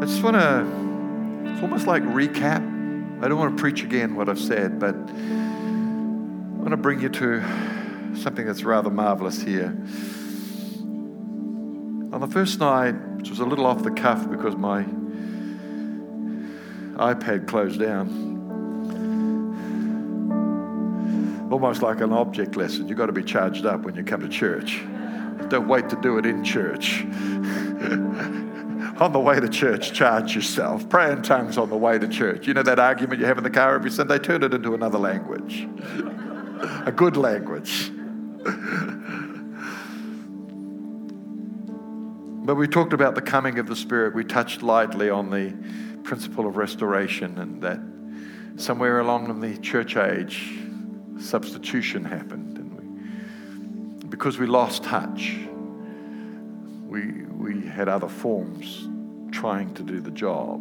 I just want to, it's almost like recap. I don't want to preach again what I've said, but I want to bring you to something that's rather marvelous here. On the first night, which was a little off the cuff because my iPad closed down, almost like an object lesson. You've got to be charged up when you come to church. Don't wait to do it in church. on the way to church, charge yourself. Pray in tongues on the way to church. You know that argument you have in the car every Sunday? Turn it into another language, a good language. but we talked about the coming of the Spirit. We touched lightly on the principle of restoration and that somewhere along in the church age, substitution happened. And we, because we lost touch, we, we had other forms trying to do the job.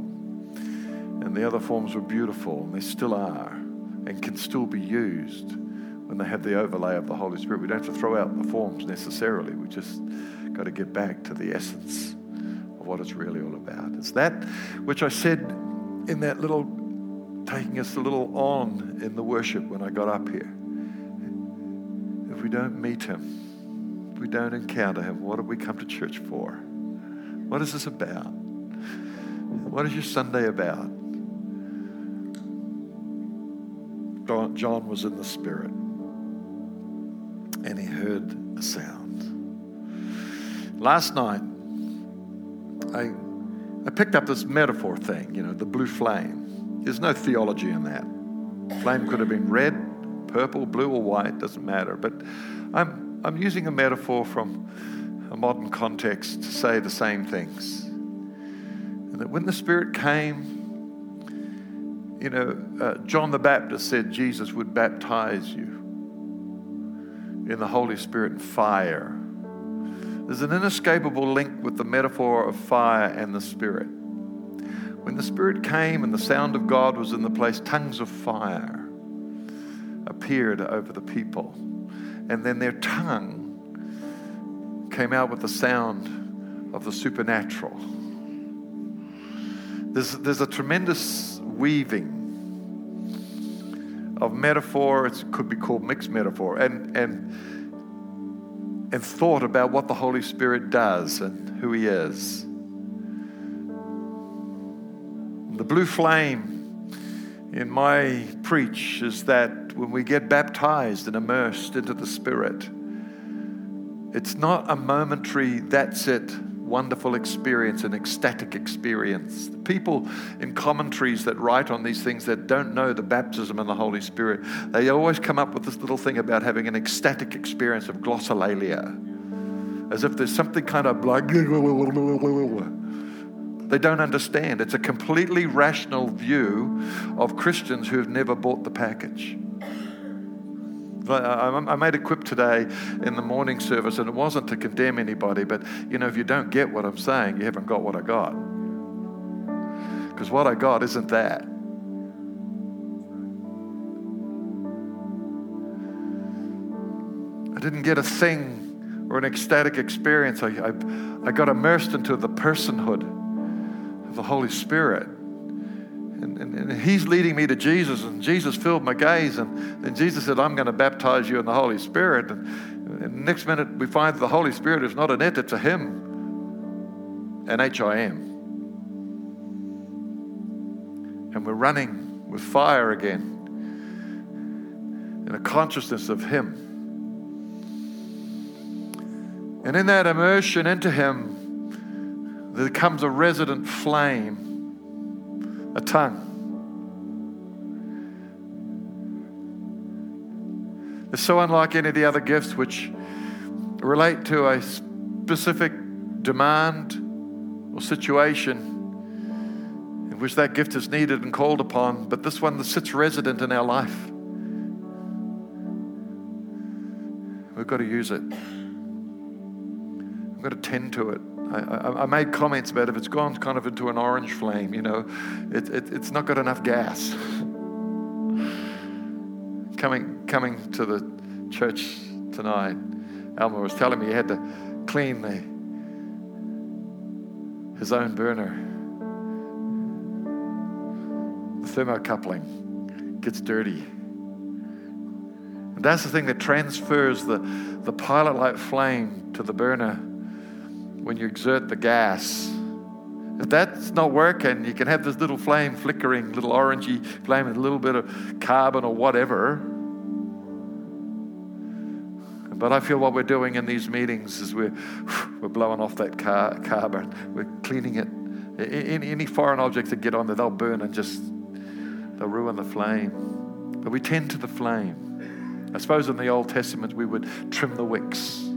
And the other forms were beautiful, and they still are, and can still be used when they have the overlay of the Holy Spirit. We don't have to throw out the forms necessarily. We just got to get back to the essence of what it's really all about. It's that which I said in that little, taking us a little on in the worship when I got up here. If we don't meet Him, we don't encounter Him, what have we come to church for? What is this about? What is your Sunday about? John was in the Spirit and he heard a sound. Last night, I, I picked up this metaphor thing, you know, the blue flame. There's no theology in that. Flame could have been red, purple, blue, or white, doesn't matter. But I'm, I'm using a metaphor from a modern context to say the same things And that when the Spirit came, you know, uh, John the Baptist said Jesus would baptize you in the Holy Spirit and fire. There's an inescapable link with the metaphor of fire and the Spirit. When the Spirit came and the sound of God was in the place, tongues of fire appeared over the people. And then their tongue came out with the sound of the supernatural. There's, there's a tremendous weaving of metaphor. It could be called mixed metaphor, and and and thought about what the Holy Spirit does and who He is. The blue flame in my preach is that when we get baptized and immersed into the Spirit, it's not a momentary, that's it wonderful experience, an ecstatic experience. The people in commentaries that write on these things that don't know the baptism and the Holy Spirit, they always come up with this little thing about having an ecstatic experience of glossolalia, as if there's something kind of like. They don't understand. It's a completely rational view of Christians who have never bought the package. Uh, I made a quip today in the morning service, and it wasn't to condemn anybody, but you know, if you don't get what I'm saying, you haven't got what I got. Because what I got isn't that. I didn't get a thing or an ecstatic experience. I, I, I got immersed into the personhood of the Holy Spirit. And, and, and, he's leading me to Jesus, and Jesus filled my gaze. And then Jesus said, I'm going to baptize you in the Holy Spirit. And, and next minute, we find the Holy Spirit is not an it, it's a him, an H I M. And we're running with fire again in a consciousness of Him. And in that immersion into Him, there comes a resident flame a tongue. It's so unlike any of the other gifts which relate to a specific demand or situation in which that gift is needed and called upon, but this one that sits resident in our life. We've got to use it. We've got to tend to it. I, I, made comments about if it's gone kind of into an orange flame, you know, it, it, it's not got enough gas. coming, coming to the church tonight, Alma was telling me he had to clean the, his own burner The thermocoupling gets dirty. And that's the thing that transfers the, the pilot light flame to the burner when you exert the gas. If that's not working, you can have this little flame flickering, little orangey flame, with a little bit of carbon or whatever. But I feel what we're doing in these meetings is we're, we're blowing off that car, carbon. We're cleaning it. Any, any foreign objects that get on there, they'll burn and just, they'll ruin the flame. But we tend to the flame. I suppose in the Old Testament we would trim the wicks.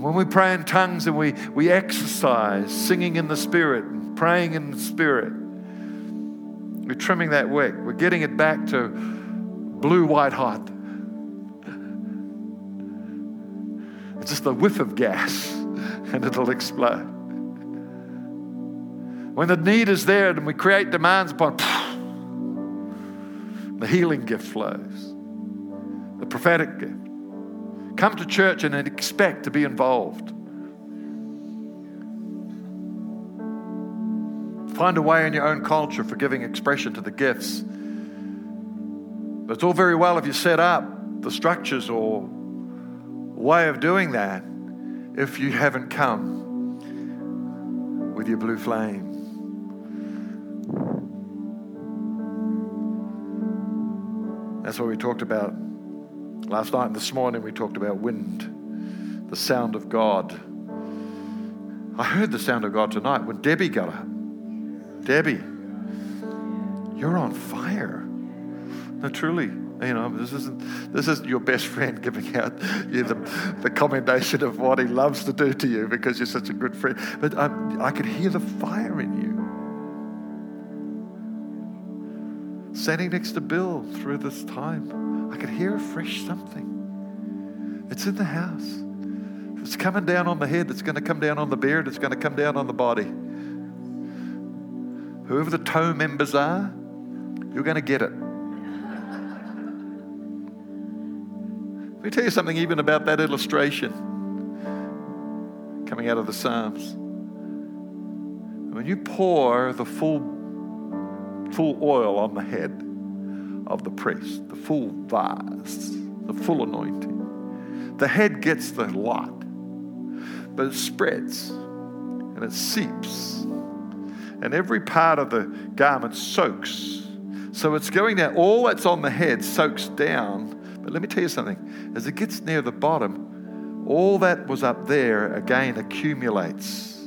And when we pray in tongues and we, we exercise singing in the Spirit and praying in the Spirit, we're trimming that wick. We're getting it back to blue, white hot. It's just a whiff of gas and it'll explode. When the need is there and we create demands upon, the healing gift flows, the prophetic gift. Come to church and expect to be involved. Find a way in your own culture for giving expression to the gifts. But it's all very well if you set up the structures or way of doing that if you haven't come with your blue flame. That's what we talked about Last night and this morning we talked about wind, the sound of God. I heard the sound of God tonight when Debbie got up. Debbie, you're on fire. No, truly, you know, this isn't this isn't your best friend giving out you the, the commendation of what he loves to do to you because you're such a good friend. But I, I could hear the fire in you. Standing next to Bill through this time. I could hear a fresh something. It's in the house. it's coming down on the head, it's going to come down on the beard, it's going to come down on the body. Whoever the toe members are, you're going to get it. Let me tell you something even about that illustration coming out of the Psalms. When you pour the full, full oil on the head, of the priest, the full vase, the full anointing. The head gets the lot, but it spreads and it seeps, and every part of the garment soaks. So it's going down, all that's on the head soaks down. But let me tell you something as it gets near the bottom, all that was up there again accumulates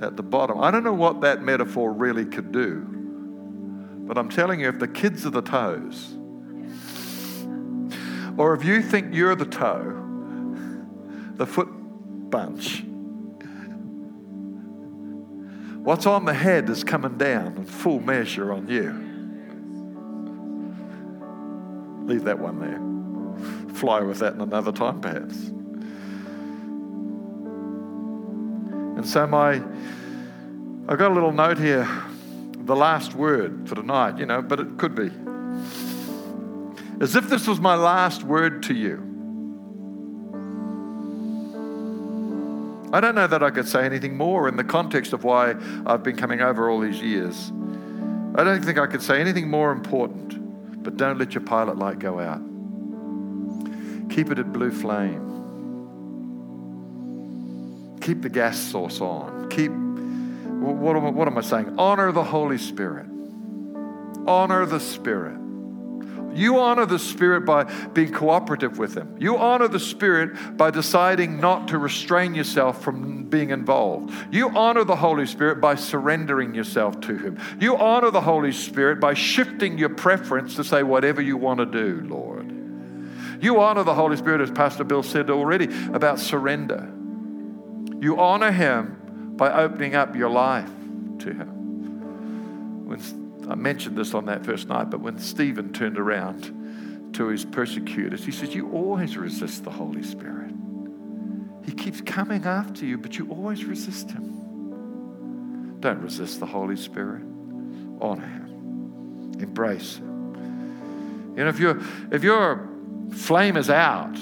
at the bottom. I don't know what that metaphor really could do. But I'm telling you, if the kids are the toes, or if you think you're the toe, the foot bunch, what's on the head is coming down in full measure on you. Leave that one there. Fly with that in another time, perhaps. And so, my, I've got a little note here the last word for tonight, you know, but it could be. As if this was my last word to you. I don't know that I could say anything more in the context of why I've been coming over all these years. I don't think I could say anything more important, but don't let your pilot light go out. Keep it at blue flame. Keep the gas source on. Keep what am, I, what am I saying? Honor the Holy Spirit. Honor the Spirit. You honor the Spirit by being cooperative with Him. You honor the Spirit by deciding not to restrain yourself from being involved. You honor the Holy Spirit by surrendering yourself to Him. You honor the Holy Spirit by shifting your preference to say, whatever you want to do, Lord. You honor the Holy Spirit, as Pastor Bill said already, about surrender. You honor Him by opening up your life to Him. When, I mentioned this on that first night, but when Stephen turned around to his persecutors, he says, You always resist the Holy Spirit. He keeps coming after you, but you always resist Him. Don't resist the Holy Spirit. Honor Him. Embrace Him. You know, if, you if your flame is out,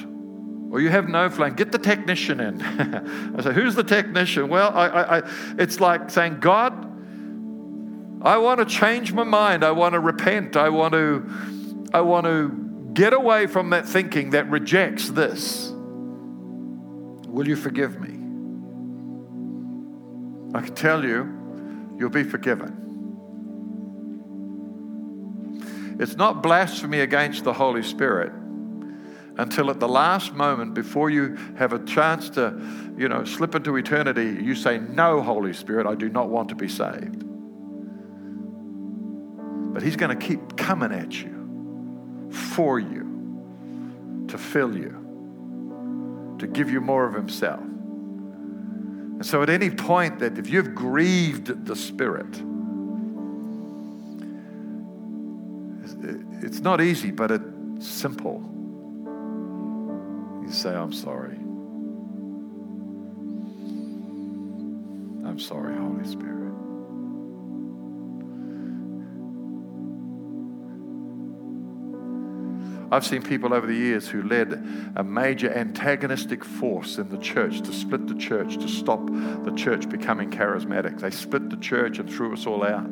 or you have no flame, get the technician in. I say, who's the technician? Well, I, I, I, it's like saying, God, I want to change my mind. I want to repent. I want to, I want to get away from that thinking that rejects this. Will you forgive me? I can tell you, you'll be forgiven. It's not blasphemy against the Holy Spirit until at the last moment before you have a chance to, you know, slip into eternity, you say, No, Holy Spirit, I do not want to be saved. But He's going to keep coming at you for you, to fill you, to give you more of Himself. And so, at any point that if you've grieved the Spirit, it's not easy, but it's simple. You say, I'm sorry. I'm sorry, Holy Spirit. I've seen people over the years who led a major antagonistic force in the church to split the church, to stop the church becoming charismatic. They split the church and threw us all out.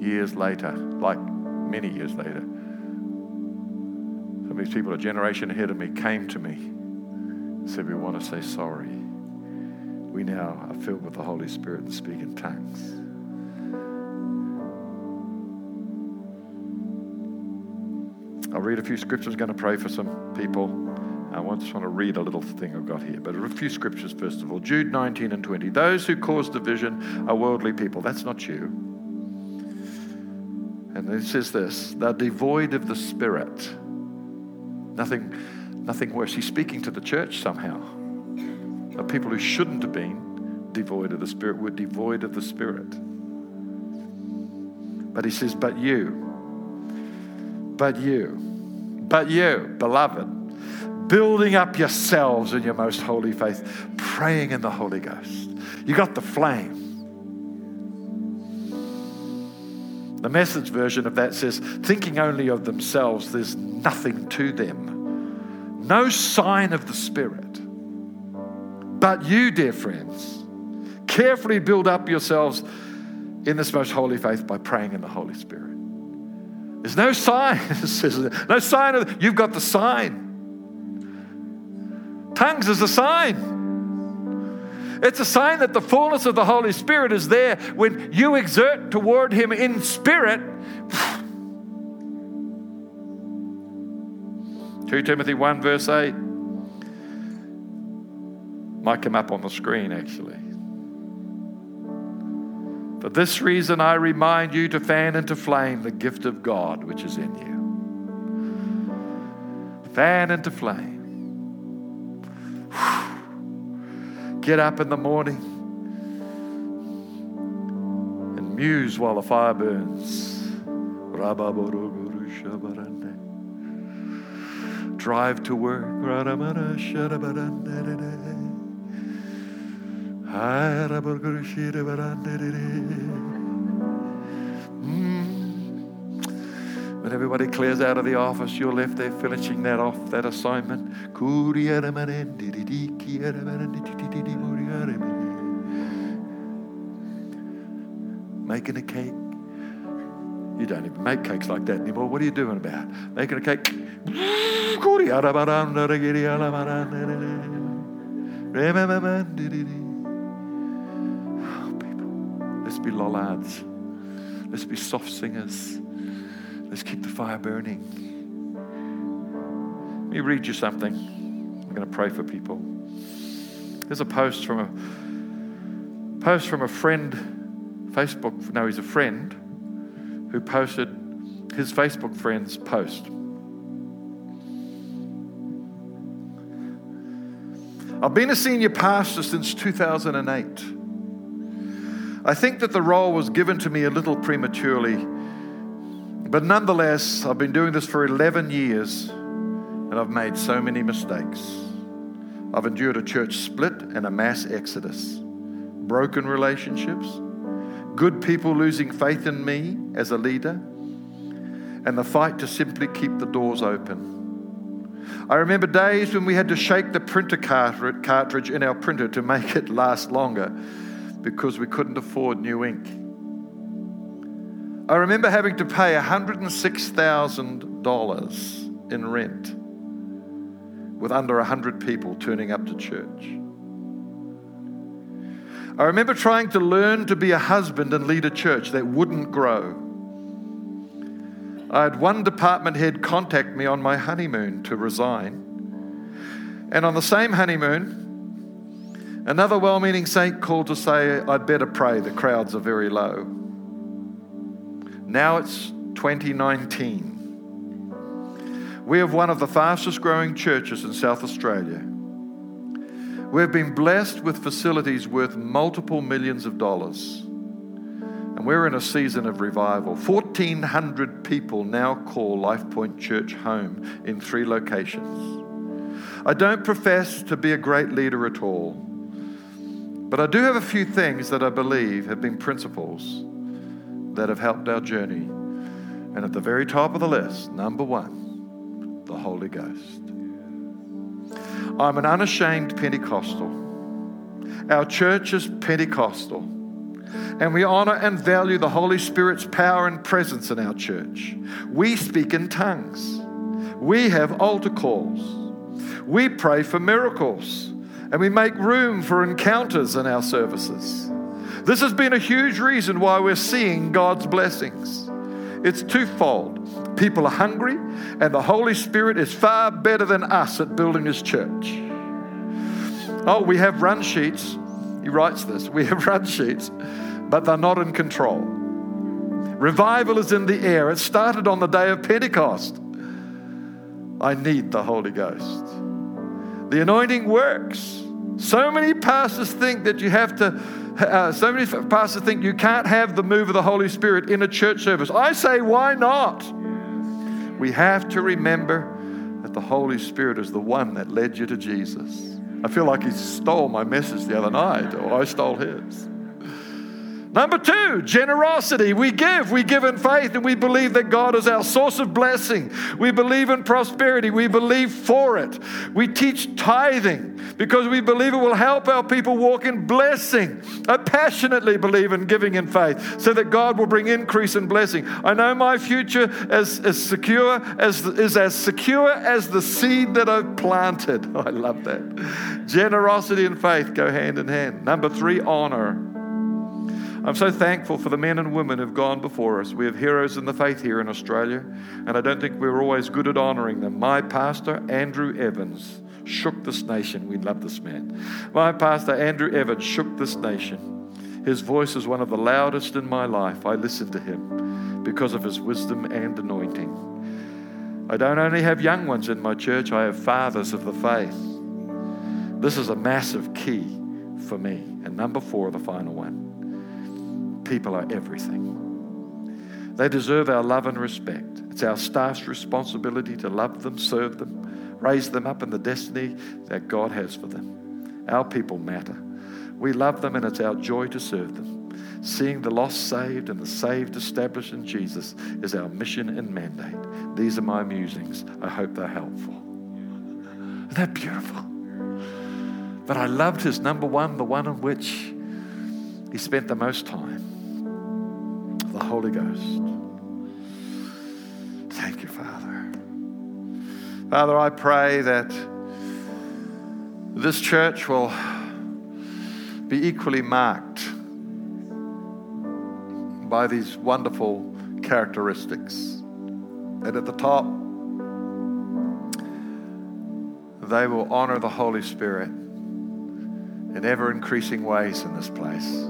Years later, like many years later, these people, a generation ahead of me, came to me and said, We want to say sorry. We now are filled with the Holy Spirit and speak in tongues. I'll read a few scriptures, I'm going to pray for some people. I just want to read a little thing I've got here, but a few scriptures first of all. Jude 19 and 20. Those who cause division are worldly people. That's not you. And it says this they're devoid of the Spirit. Nothing, nothing worse. He's speaking to the church somehow. The people who shouldn't have been devoid of the Spirit were devoid of the Spirit. But he says, But you, but you, but you, beloved, building up yourselves in your most holy faith, praying in the Holy Ghost. You got the flame. The message version of that says, thinking only of themselves, there's nothing to them. No sign of the Spirit. But you, dear friends, carefully build up yourselves in this most holy faith by praying in the Holy Spirit. There's no sign, no sign of, you've got the sign. Tongues is a sign. It's a sign that the fullness of the Holy Spirit is there when you exert toward Him in spirit. 2 Timothy 1, verse 8. Might come up on the screen actually. For this reason, I remind you to fan into flame the gift of God which is in you. Fan into flame. Get up in the morning and muse while the fire burns. Drive to work. Hmm. When everybody clears out of the office, you're left there finishing that off, that assignment. Making a cake. You don't even make cakes like that anymore. What are you doing about making a cake? Oh, people, let's be lollards. Let's be soft singers. Let's keep the fire burning. Let me read you something. I'm going to pray for people. There's a post from a post from a friend, Facebook. No, he's a friend who posted his Facebook friend's post. I've been a senior pastor since 2008. I think that the role was given to me a little prematurely but nonetheless, I've been doing this for 11 years and I've made so many mistakes. I've endured a church split and a mass exodus, broken relationships, good people losing faith in me as a leader, and the fight to simply keep the doors open. I remember days when we had to shake the printer cartridge in our printer to make it last longer because we couldn't afford new ink. I remember having to pay $106,000 in rent with under 100 people turning up to church. I remember trying to learn to be a husband and lead a church that wouldn't grow. I had one department head contact me on my honeymoon to resign. And on the same honeymoon, another well meaning saint called to say, I'd better pray, the crowds are very low. Now it's 2019. We have one of the fastest growing churches in South Australia. We've been blessed with facilities worth multiple millions of dollars. And we're in a season of revival. 1,400 people now call Life Point Church home in three locations. I don't profess to be a great leader at all, but I do have a few things that I believe have been principles that have helped our journey. And at the very top of the list, number one, Holy Ghost. I'm an unashamed Pentecostal. Our church is Pentecostal and we honor and value the Holy Spirit's power and presence in our church. We speak in tongues, we have altar calls, we pray for miracles, and we make room for encounters in our services. This has been a huge reason why we're seeing God's blessings. It's twofold. People are hungry, and the Holy Spirit is far better than us at building His church. Oh, we have run sheets. He writes this. We have run sheets but they're not in control. Revival is in the air. It started on the day of Pentecost. I need the Holy Ghost. The anointing works. So many pastors think that you have to, uh, so many pastors think you can't have the move of the Holy Spirit in a church service. I say, why not? We have to remember that the Holy Spirit is the one that led you to Jesus. I feel like he stole my message the other night, or I stole his. Number two, generosity. We give. We give in faith and we believe that God is our source of blessing. We believe in prosperity. We believe for it. We teach tithing because we believe it will help our people walk in blessing. I passionately believe in giving in faith so that God will bring increase and blessing. I know my future is as secure as is as secure as the seed that I've planted. I love that. Generosity and faith go hand in hand. Number three, honor. I'm so thankful for the men and women who've gone before us. We have heroes in the faith here in Australia, and I don't think we're always good at honoring them. My pastor, Andrew Evans, shook this nation. We love this man. My pastor, Andrew Evans, shook this nation. His voice is one of the loudest in my life. I listen to him because of his wisdom and anointing. I don't only have young ones in my church, I have fathers of the faith. This is a massive key for me. And number four, the final one people are everything. They deserve our love and respect. It's our staff's responsibility to love them, serve them, raise them up in the destiny that God has for them. Our people matter. We love them, and it's our joy to serve them. Seeing the lost saved and the saved established in Jesus is our mission and mandate. These are my musings. I hope they're helpful. Isn't that beautiful? But I loved his number one, the one in which he spent the most time Holy Ghost. Thank you, Father. Father, I pray that this church will be equally marked by these wonderful characteristics. And at the top, they will honor the Holy Spirit in ever increasing ways in this place.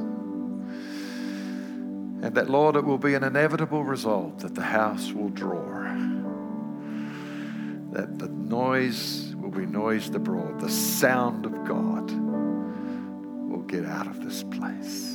And that, Lord, it will be an inevitable result that the house will draw, that the noise will be noised abroad, the sound of God will get out of this place.